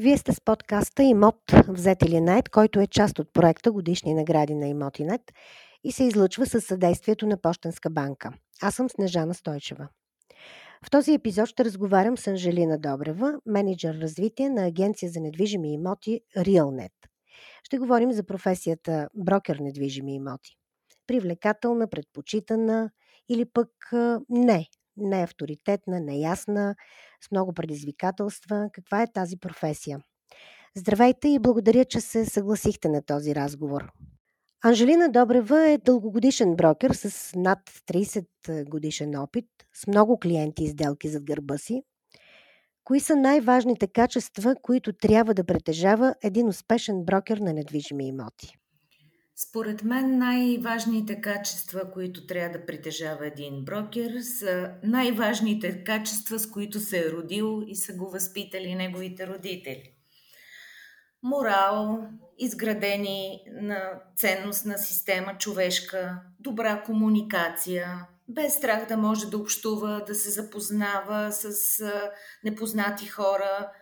Вие сте с подкаста Имот взет или найт, който е част от проекта Годишни награди на Имотинет и се излъчва със съдействието на Пощенска банка. Аз съм Снежана Стойчева. В този епизод ще разговарям с Анжелина Добрева, менеджер развитие на Агенция за недвижими имоти RealNet. Ще говорим за професията брокер недвижими имоти. Привлекателна, предпочитана или пък не, не авторитетна, неясна, с много предизвикателства. Каква е тази професия? Здравейте и благодаря, че се съгласихте на този разговор. Анжелина Добрева е дългогодишен брокер с над 30 годишен опит, с много клиенти и сделки зад гърба си. Кои са най-важните качества, които трябва да притежава един успешен брокер на недвижими имоти? Според мен най-важните качества, които трябва да притежава един брокер, са най-важните качества, с които се е родил и са го възпитали неговите родители. Морал, изградени на ценностна система човешка, добра комуникация, без страх да може да общува, да се запознава с непознати хора,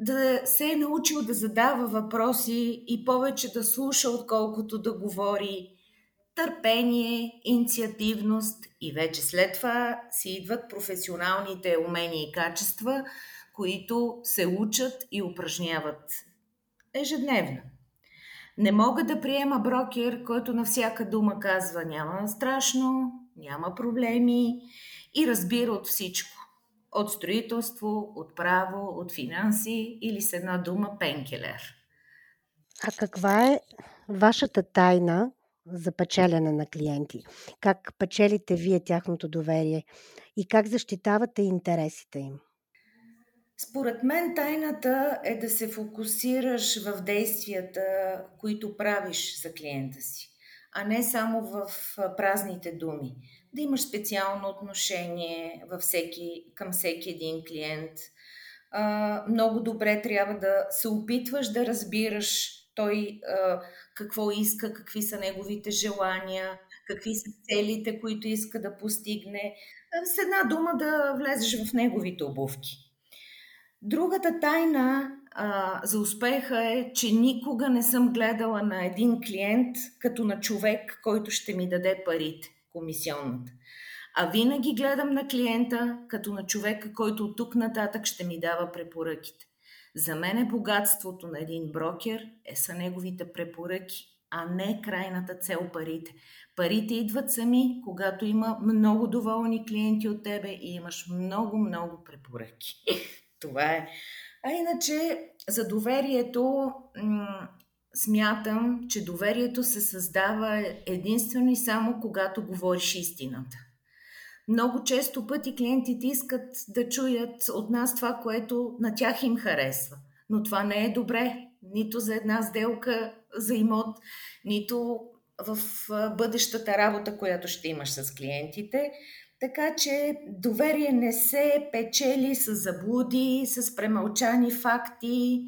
да се е научил да задава въпроси и повече да слуша, отколкото да говори, търпение, инициативност и вече след това си идват професионалните умения и качества, които се учат и упражняват ежедневно. Не мога да приема брокер, който на всяка дума казва няма страшно, няма проблеми и разбира от всичко от строителство, от право, от финанси или с една дума пенкелер. А каква е вашата тайна за печелене на клиенти? Как печелите вие тяхното доверие и как защитавате интересите им? Според мен тайната е да се фокусираш в действията, които правиш за клиента си, а не само в празните думи да имаш специално отношение във всеки, към всеки един клиент. А, много добре трябва да се опитваш да разбираш той а, какво иска, какви са неговите желания, какви са целите, които иска да постигне. С една дума да влезеш в неговите обувки. Другата тайна а, за успеха е, че никога не съм гледала на един клиент като на човек, който ще ми даде парите комисионната. А винаги гледам на клиента като на човека, който от тук нататък ще ми дава препоръките. За мен е богатството на един брокер е са неговите препоръки, а не крайната цел парите. Парите идват сами, когато има много доволни клиенти от тебе и имаш много-много препоръки. Това е. А иначе за доверието смятам, че доверието се създава единствено и само когато говориш истината. Много често пъти клиентите искат да чуят от нас това, което на тях им харесва. Но това не е добре. Нито за една сделка за имот, нито в бъдещата работа, която ще имаш с клиентите. Така че доверие не се печели с заблуди, с премълчани факти,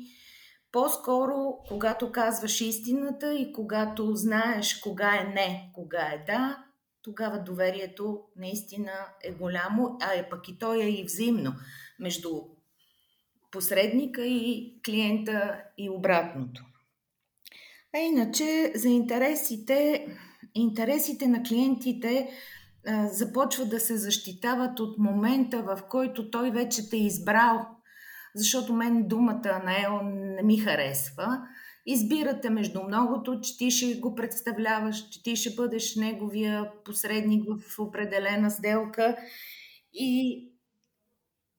по-скоро, когато казваш истината и когато знаеш кога е не, кога е да, тогава доверието наистина е голямо, а е пък и то е и взаимно между посредника и клиента и обратното. А иначе за интересите, интересите на клиентите започват да се защитават от момента, в който той вече те е избрал защото мен думата на Ео не ми харесва. Избирате между многото, че ти ще го представляваш, че ти ще бъдеш неговия посредник в определена сделка и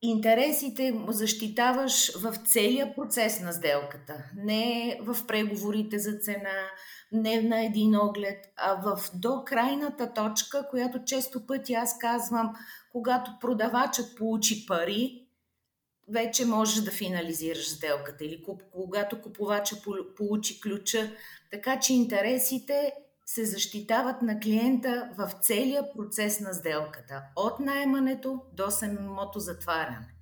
интересите му защитаваш в целия процес на сделката. Не в преговорите за цена, не на един оглед, а в до крайната точка, която често пъти аз казвам, когато продавачът получи пари, вече можеш да финализираш сделката или когато купувача получи ключа. Така че интересите се защитават на клиента в целия процес на сделката, от найемането до самото затваряне.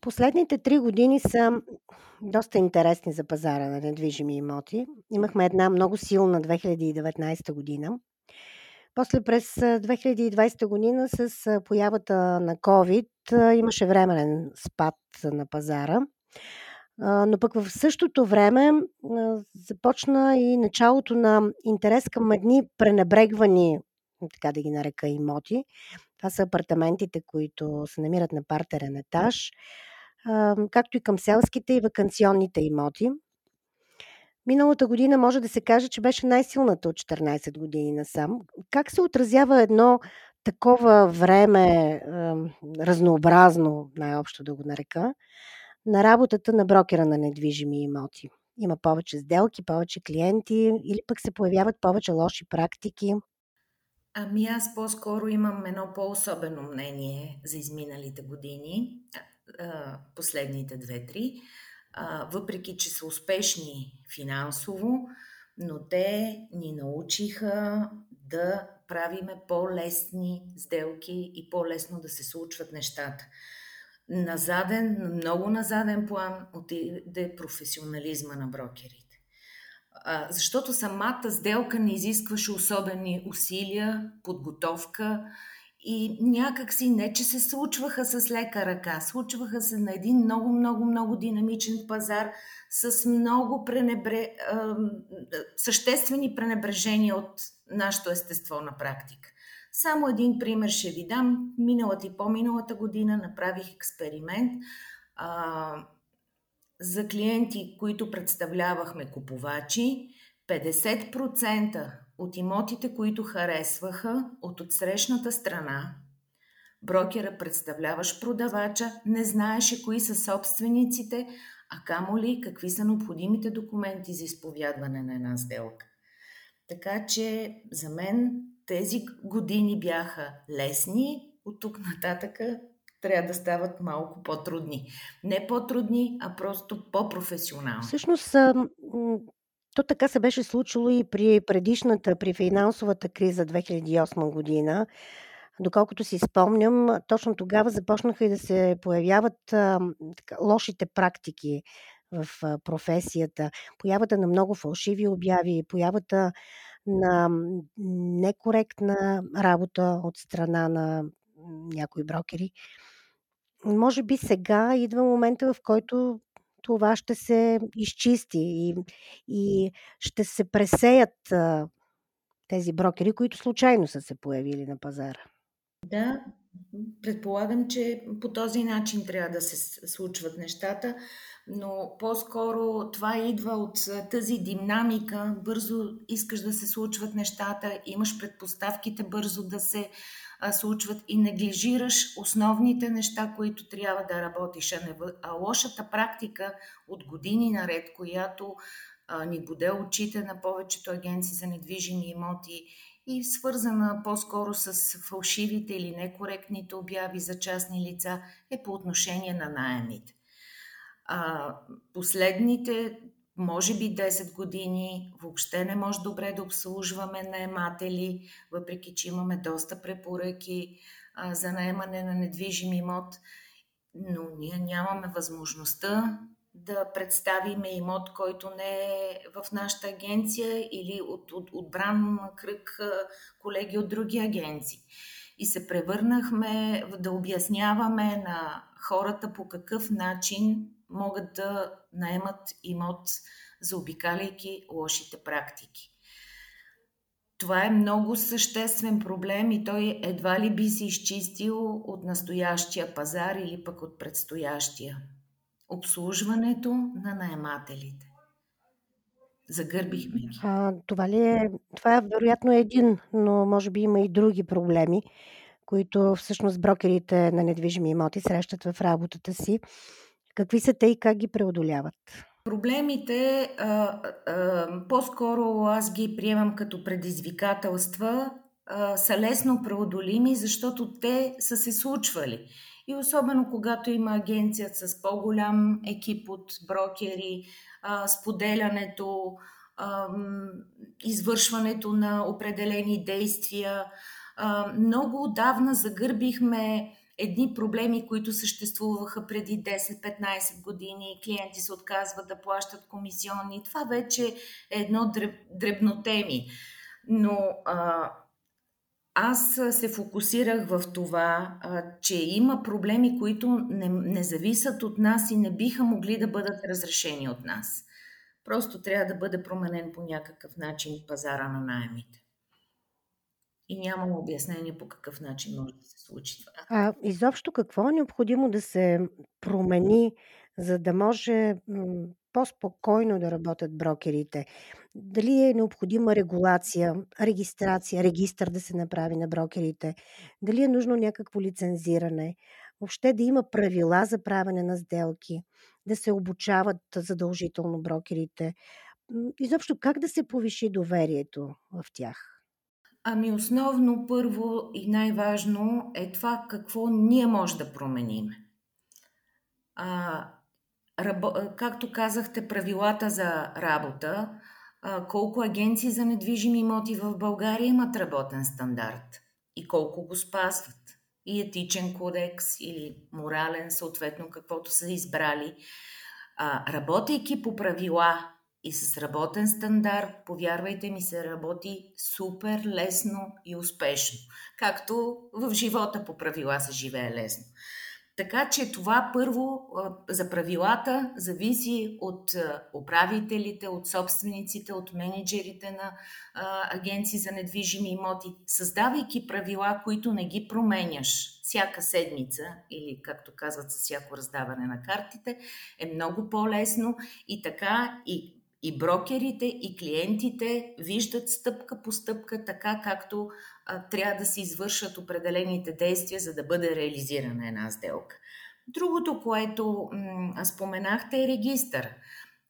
Последните три години са доста интересни за пазара на недвижими имоти. Имахме една много силна 2019 година, после през 2020 година с появата на COVID имаше временен спад на пазара. но пък в същото време започна и началото на интерес към едни пренебрегвани, така да ги нарека, имоти. Това са апартаментите, които се намират на партерен етаж, както и към селските и вакансионните имоти. Миналата година може да се каже, че беше най-силната от 14 години насам. Как се отразява едно такова време, разнообразно, най-общо да го нарека, на работата на брокера на недвижими имоти? Има повече сделки, повече клиенти или пък се появяват повече лоши практики? Ами аз по-скоро имам едно по-особено мнение за изминалите години, последните две-три въпреки че са успешни финансово, но те ни научиха да правиме по-лесни сделки и по-лесно да се случват нещата. На заден, много на заден план отиде професионализма на брокерите. А, защото самата сделка не изискваше особени усилия, подготовка, и някак си не, че се случваха с лека ръка, случваха се на един много, много, много динамичен пазар с много пренебре... съществени пренебрежения от нашето естество на практика. Само един пример ще ви дам. Миналата и по-миналата година направих експеримент а, за клиенти, които представлявахме купувачи. 50% от имотите, които харесваха от отсрещната страна, брокера, представляваш продавача, не знаеше кои са собствениците, а камо ли какви са необходимите документи за изповядване на една сделка. Така че за мен тези години бяха лесни, от тук нататъка трябва да стават малко по-трудни. Не по-трудни, а просто по-професионални. Всъщност, то така се беше случило и при предишната, при финансовата криза 2008 година. Доколкото си спомням, точно тогава започнаха и да се появяват а, така, лошите практики в а, професията. Появата на много фалшиви обяви, появата на некоректна работа от страна на някои брокери. Може би сега идва момента, в който това ще се изчисти и, и ще се пресеят а, тези брокери, които случайно са се появили на пазара. Да, предполагам, че по този начин трябва да се случват нещата, но по-скоро това идва от тази динамика. Бързо искаш да се случват нещата, имаш предпоставките бързо да се случват и неглижираш основните неща, които трябва да работиш. А, не, а лошата практика от години наред, която а, ни боде очите на повечето агенции за недвижими имоти и свързана по-скоро с фалшивите или некоректните обяви за частни лица, е по отношение на найемите. А, последните може би 10 години, въобще не може добре да обслужваме наематели, въпреки че имаме доста препоръки а, за наемане на недвижим имот, но ние нямаме възможността да представиме имот, който не е в нашата агенция или от, от отбран кръг колеги от други агенции. И се превърнахме да обясняваме на хората по какъв начин могат да наемат имот, заобикаляйки лошите практики. Това е много съществен проблем и той едва ли би се изчистил от настоящия пазар или пък от предстоящия. Обслужването на наемателите. Загърбихме ги. А, това ли е? Това е вероятно един, но може би има и други проблеми, които всъщност брокерите на недвижими имоти срещат в работата си. Какви са те и как ги преодоляват? Проблемите, а, а, по-скоро аз ги приемам като предизвикателства, а, са лесно преодолими, защото те са се случвали. И особено когато има агенция с по-голям екип от брокери, а, споделянето, а, извършването на определени действия. А, много отдавна загърбихме едни проблеми, които съществуваха преди 10-15 години, клиенти се отказват да плащат комисионни. Това вече е едно дреб, дребнотеми. Но а, аз се фокусирах в това, че има проблеми, които не, не зависят от нас и не биха могли да бъдат разрешени от нас. Просто трябва да бъде променен по някакъв начин пазара на найемите. И нямам обяснение по какъв начин може да се случи това. А изобщо какво е необходимо да се промени, за да може по-спокойно да работят брокерите? Дали е необходима регулация, регистрация, регистър да се направи на брокерите? Дали е нужно някакво лицензиране? Въобще да има правила за правене на сделки, да се обучават задължително брокерите? Изобщо как да се повиши доверието в тях? Ами основно, първо и най-важно е това какво ние може да променим. А, рабо, както казахте, правилата за работа, а, колко агенции за недвижими имоти в България имат работен стандарт и колко го спазват. И етичен кодекс или морален, съответно, каквото са избрали. А, работейки по правила и с работен стандарт, повярвайте ми, се работи супер лесно и успешно. Както в живота по правила се живее лесно. Така че това първо за правилата зависи от управителите, от собствениците, от менеджерите на агенции за недвижими имоти. Създавайки правила, които не ги променяш всяка седмица или, както казват, с всяко раздаване на картите, е много по-лесно и така и и брокерите, и клиентите виждат стъпка по стъпка така, както а, трябва да се извършат определените действия, за да бъде реализирана една сделка. Другото, което м- споменахте е регистър.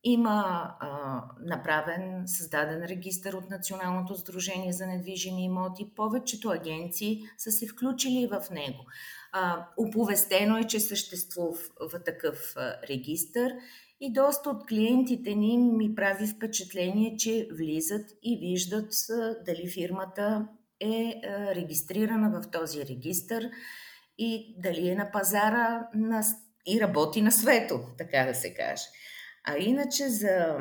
Има а, направен, създаден регистър от Националното сдружение за недвижими имоти. Повечето агенции са се включили в него. А, оповестено е, че съществува такъв а, регистър и доста от клиентите ни ми прави впечатление, че влизат и виждат дали фирмата е регистрирана в този регистр и дали е на пазара на, и работи на свето, така да се каже. А иначе за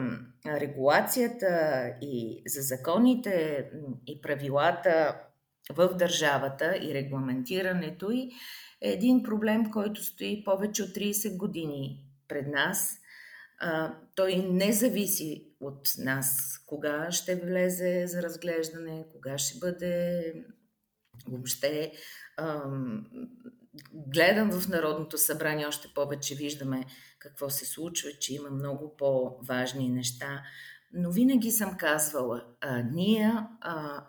регулацията и за законите и правилата в държавата и регламентирането й е един проблем, който стои повече от 30 години пред нас той не зависи от нас кога ще влезе за разглеждане, кога ще бъде въобще ам, гледан в Народното събрание, още повече виждаме какво се случва, че има много по-важни неща. Но винаги съм казвала, а, ние а,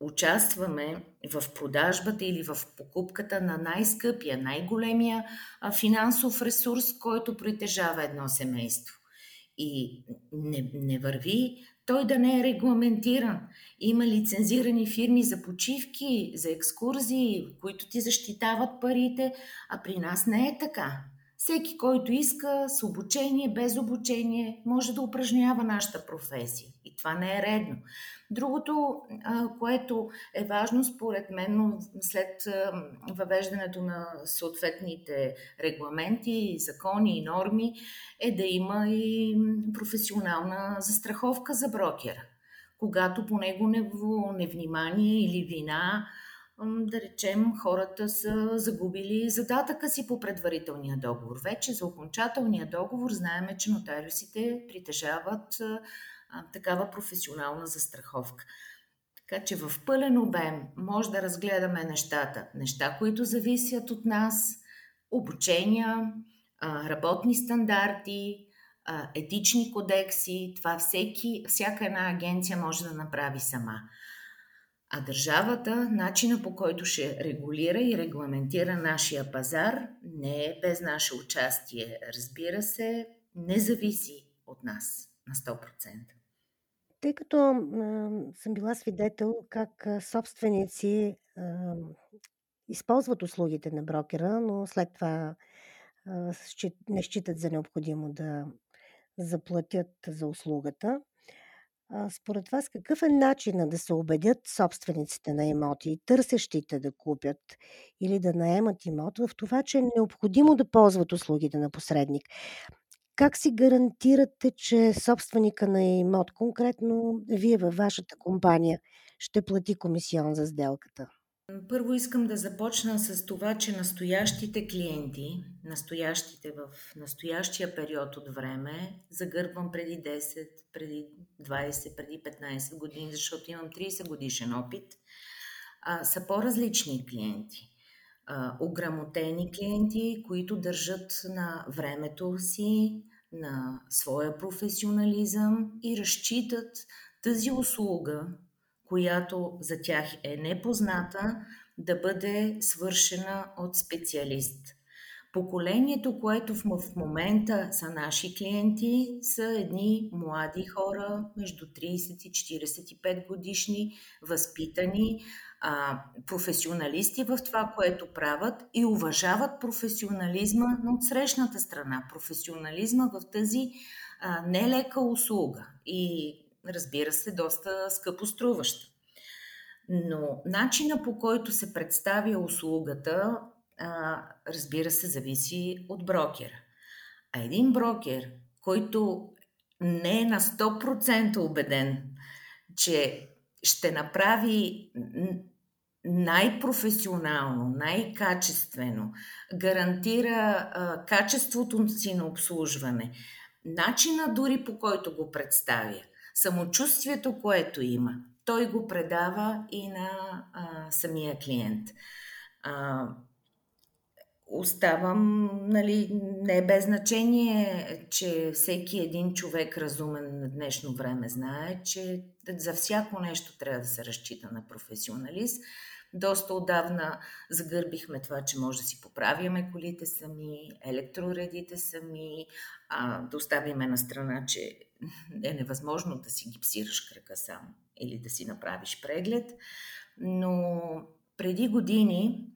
участваме в продажбата или в покупката на най-скъпия, най-големия финансов ресурс, който притежава едно семейство. И не, не върви той да не е регламентиран. Има лицензирани фирми за почивки, за екскурзии, които ти защитават парите, а при нас не е така. Всеки, който иска с обучение, без обучение, може да упражнява нашата професия. И това не е редно. Другото, което е важно според мен, след въвеждането на съответните регламенти, закони и норми, е да има и професионална застраховка за брокера. Когато по него невнимание или вина да речем, хората са загубили задатъка си по предварителния договор. Вече за окончателния договор знаеме, че нотариусите притежават такава професионална застраховка. Така че в пълен обем може да разгледаме нещата. Неща, които зависят от нас, обучения, работни стандарти, етични кодекси. Това всеки, всяка една агенция може да направи сама. А държавата, начина по който ще регулира и регламентира нашия пазар, не е без наше участие. Разбира се, не зависи от нас на 100%. Тъй като а, съм била свидетел как собственици а, използват услугите на брокера, но след това а, не считат за необходимо да заплатят за услугата. Според Вас какъв е начинът да се убедят собствениците на имоти търсещите да купят или да наемат имот в това, че е необходимо да ползват услугите на посредник? Как си гарантирате, че собственика на имот, конкретно Вие във Вашата компания, ще плати комисион за сделката? Първо искам да започна с това, че настоящите клиенти, настоящите в настоящия период от време, загърбвам преди 10, преди 20, преди 15 години, защото имам 30 годишен опит, са по-различни клиенти. Ограмотени клиенти, които държат на времето си, на своя професионализъм и разчитат тази услуга, която за тях е непозната, да бъде свършена от специалист. Поколението, което в момента са наши клиенти, са едни млади хора, между 30 и 45 годишни, възпитани, професионалисти в това, което правят и уважават професионализма от срещната страна, професионализма в тази нелека услуга и разбира се, доста скъпо струваща. Но начина по който се представя услугата, а, разбира се, зависи от брокера. А един брокер, който не е на 100% убеден, че ще направи най-професионално, най-качествено, гарантира а, качеството си на обслужване, начина дори по който го представя, самочувствието, което има, той го предава и на а, самия клиент. А, оставам, нали, не е без значение, че всеки един човек разумен на днешно време знае, че за всяко нещо трябва да се разчита на професионалист. Доста отдавна загърбихме това, че може да си поправяме колите сами, електроредите сами, а, да на страна, че е невъзможно да си гипсираш крака сам или да си направиш преглед. Но преди години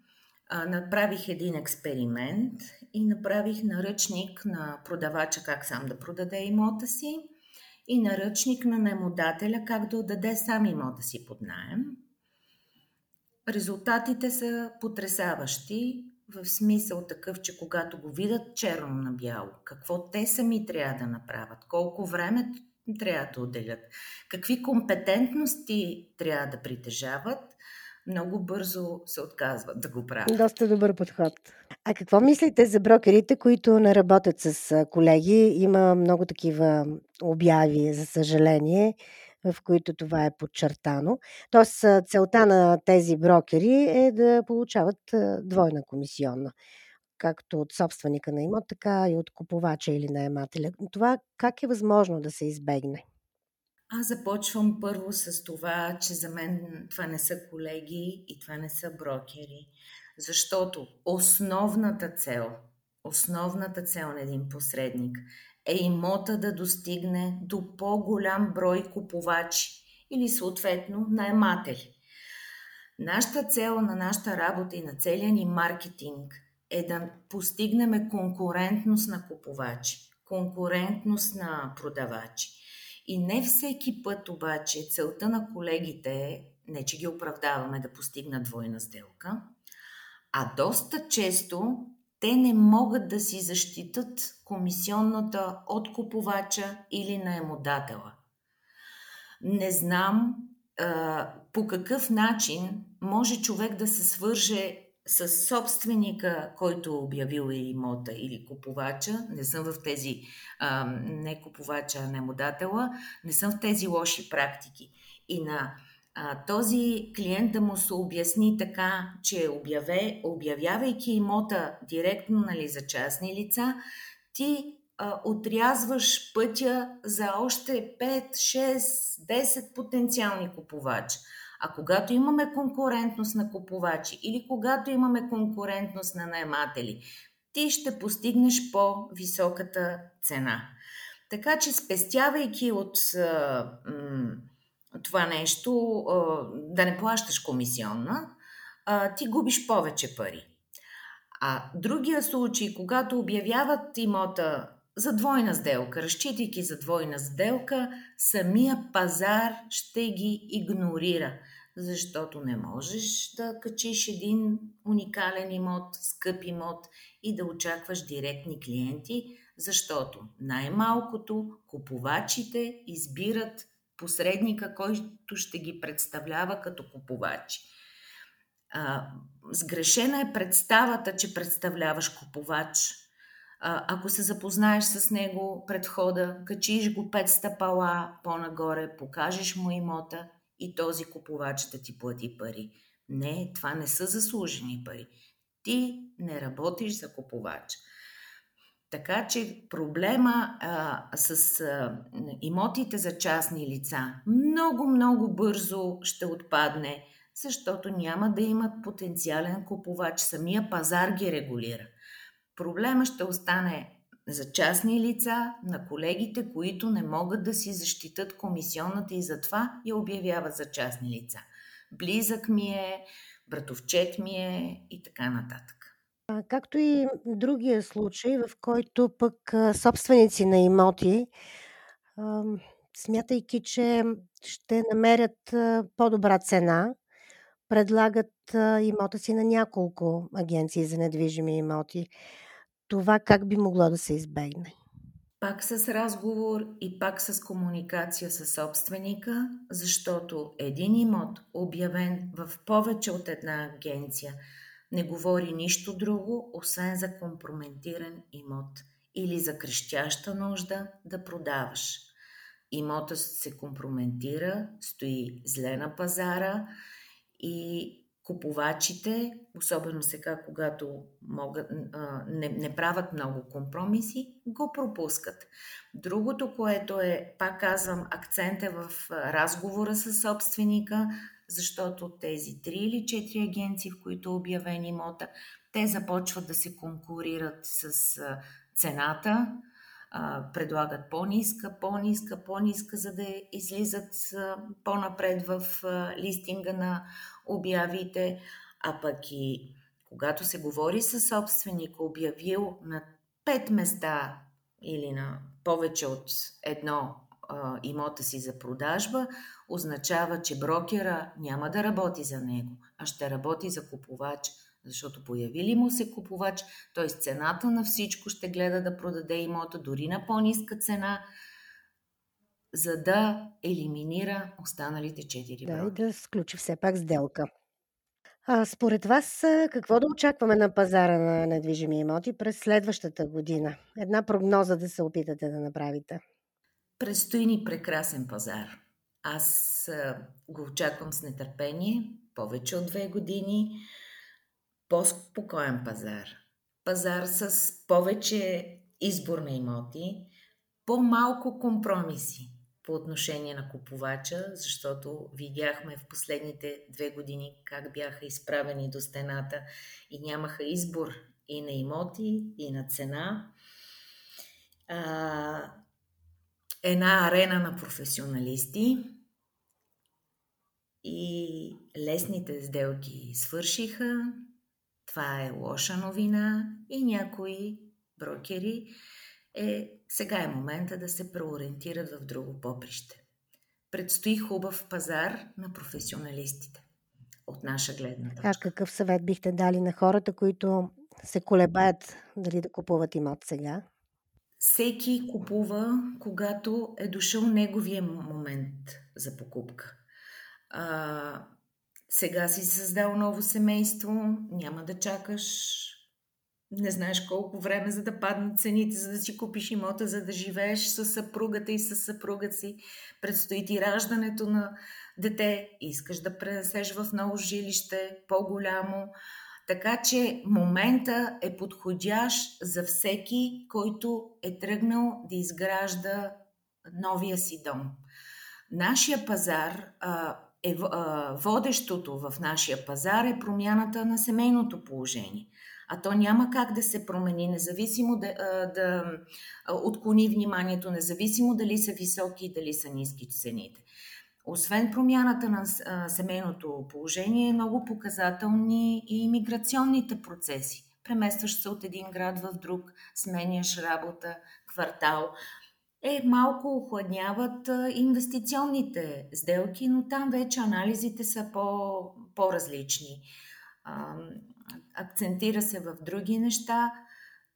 а, направих един експеримент и направих наръчник на продавача как сам да продаде имота си и наръчник на наемодателя как да отдаде сам имота си под найем. Резултатите са потрясаващи, в смисъл такъв, че когато го видят черно на бяло, какво те сами трябва да направят, колко време трябва да отделят, какви компетентности трябва да притежават, много бързо се отказват да го правят. Доста добър подход. А какво мислите за брокерите, които не работят с колеги? Има много такива обяви, за съжаление, в които това е подчертано. Тоест, целта на тези брокери е да получават двойна комисионна както от собственика на имот, така и от купувача или наемателя. Това как е възможно да се избегне? Аз започвам първо с това, че за мен това не са колеги и това не са брокери, защото основната цел, основната цел на един посредник е имота да достигне до по-голям брой купувачи или съответно наематели. Нашата цел на нашата работа и на целия ни маркетинг е да постигнем конкурентност на купувачи, конкурентност на продавачи. И не всеки път обаче целта на колегите е, не че ги оправдаваме да постигнат двойна сделка, а доста често те не могат да си защитат комисионната от купувача или наемодателя. Не знам а, по какъв начин може човек да се свърже с собственика, който е обявил имота или купувача, не съм в тези, а, не купувача, а наемодателя, не съм в тези лоши практики. И на този клиент да му се обясни така, че обяве, обявявайки имота директно нали, за частни лица, ти а, отрязваш пътя за още 5, 6, 10 потенциални купувача. А когато имаме конкурентност на купувачи или когато имаме конкурентност на наематели, ти ще постигнеш по-високата цена. Така че спестявайки от а, м- това нещо, да не плащаш комисионна, ти губиш повече пари. А другия случай, когато обявяват имота за двойна сделка, разчитайки за двойна сделка, самия пазар ще ги игнорира, защото не можеш да качиш един уникален имот, скъп имот и да очакваш директни клиенти, защото най-малкото купувачите избират посредника, който ще ги представлява като купувачи. А, сгрешена е представата, че представляваш купувач. А, ако се запознаеш с него пред хода, качиш го пет стъпала по-нагоре, покажеш му имота и този купувач да ти плати пари. Не, това не са заслужени пари. Ти не работиш за купувач. Така че проблема а, с а, имотите за частни лица много, много бързо ще отпадне, защото няма да имат потенциален купувач. Самия пазар ги регулира. Проблема ще остане за частни лица, на колегите, които не могат да си защитат комисионната и затова я обявяват за частни лица. Близък ми е, братовчет ми е и така нататък. Както и другия случай, в който пък собственици на имоти, смятайки, че ще намерят по-добра цена, предлагат имота си на няколко агенции за недвижими имоти. Това как би могло да се избегне? Пак с разговор и пак с комуникация с собственика, защото един имот, обявен в повече от една агенция, не говори нищо друго, освен за компрометиран имот или за крещяща нужда да продаваш. Имотът се компрометира, стои зле на пазара и купувачите, особено сега, когато могат, не, не правят много компромиси, го пропускат. Другото, което е, пак казвам, акцент е в разговора с собственика, защото тези три или четири агенции, в които е обявен имота, те започват да се конкурират с цената, предлагат по-ниска, по-ниска, по-ниска, за да излизат по-напред в листинга на обявите, а пък и когато се говори с собственик, обявил на пет места или на повече от едно а, имота си за продажба, означава, че брокера няма да работи за него, а ще работи за купувач. Защото появи ли му се купувач, т.е. цената на всичко ще гледа да продаде имота дори на по-ниска цена, за да елиминира останалите четири Да, и да сключи все пак сделка. А според Вас, какво да очакваме на пазара на недвижими имоти през следващата година? Една прогноза да се опитате да направите. Предстои ни прекрасен пазар. Аз го очаквам с нетърпение, повече от две години. По-спокоен пазар. Пазар с повече избор на имоти, по-малко компромиси по отношение на купувача, защото видяхме в последните две години как бяха изправени до стената и нямаха избор и на имоти, и на цена. А, една арена на професионалисти и лесните сделки свършиха. Това е лоша новина и някои брокери е сега е момента да се преориентират в друго поприще. Предстои хубав пазар на професионалистите от наша гледна точка. А какъв съвет бихте дали на хората, които се колебаят дали да купуват имот сега? Всеки купува, когато е дошъл неговия момент за покупка. А, сега си създал ново семейство, няма да чакаш не знаеш колко време за да паднат цените, за да си купиш имота, за да живееш с съпругата и с съпруга си. Предстои ти раждането на дете, искаш да пренесеш в ново жилище, по-голямо. Така че момента е подходящ за всеки, който е тръгнал да изгражда новия си дом. Нашия пазар е, водещото в нашия пазар е промяната на семейното положение а то няма как да се промени, независимо да, да отклони вниманието, независимо дали са високи и дали са ниски цените. Освен промяната на семейното положение, е много показателни и иммиграционните процеси. Преместваш се от един град в друг, сменяш работа, квартал. Е, малко охладняват инвестиционните сделки, но там вече анализите са по, по-различни акцентира се в други неща,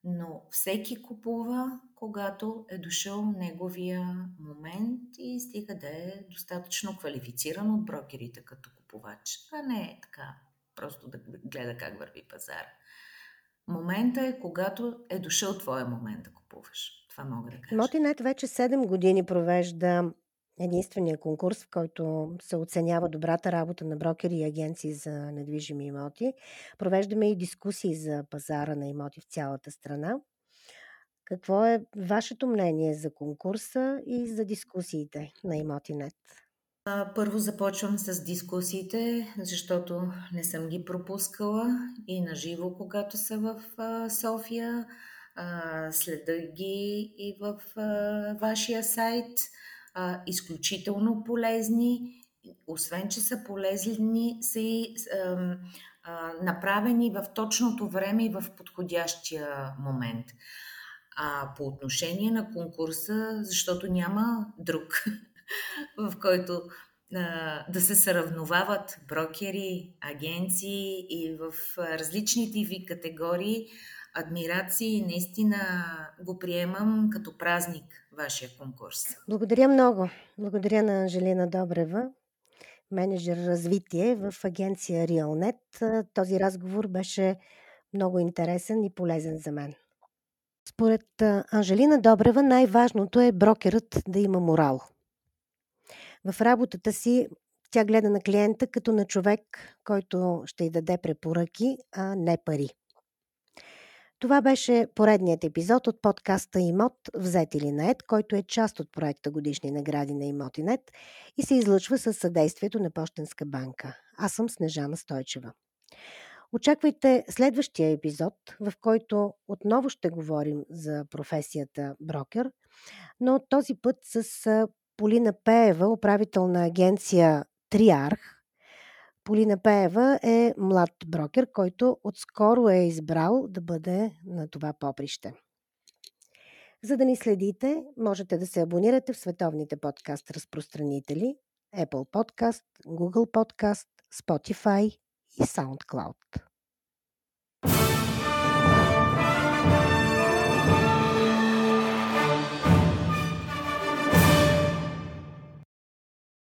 но всеки купува, когато е дошъл неговия момент и стига да е достатъчно квалифициран от брокерите като купувач, а не е така просто да гледа как върви пазара. Момента е когато е дошъл твоя момент да купуваш. Това мога да кажа. Мотинет вече 7 години провежда единствения конкурс, в който се оценява добрата работа на брокери и агенции за недвижими имоти. Провеждаме и дискусии за пазара на имоти в цялата страна. Какво е вашето мнение за конкурса и за дискусиите на Имотинет? Първо започвам с дискусиите, защото не съм ги пропускала и на живо, когато са в София. Следа ги и в вашия сайт. Изключително полезни. Освен, че са полезни, са и направени в точното време и в подходящия момент. А по отношение на конкурса, защото няма друг, в който а, да се сравновават брокери, агенции и в различните ви категории, адмирации, наистина го приемам като празник, вашия конкурс. Благодаря много. Благодаря на Анжелина Добрева, менеджер развитие в агенция RealNet. Този разговор беше много интересен и полезен за мен. Според Анжелина Добрева най-важното е брокерът да има морал. В работата си тя гледа на клиента като на човек, който ще й даде препоръки, а не пари. Това беше поредният епизод от подкаста Имот Взет или наед, който е част от проекта Годишни награди на Имотинет и се излъчва със съдействието на Пощенска банка. Аз съм Снежана Стойчева. Очаквайте следващия епизод, в който отново ще говорим за професията брокер, но този път с Полина Пеева, управител на агенция Триарх. Полина Пеева е млад брокер, който отскоро е избрал да бъде на това поприще. За да ни следите, можете да се абонирате в световните подкаст разпространители Apple Podcast, Google Podcast, Spotify и SoundCloud.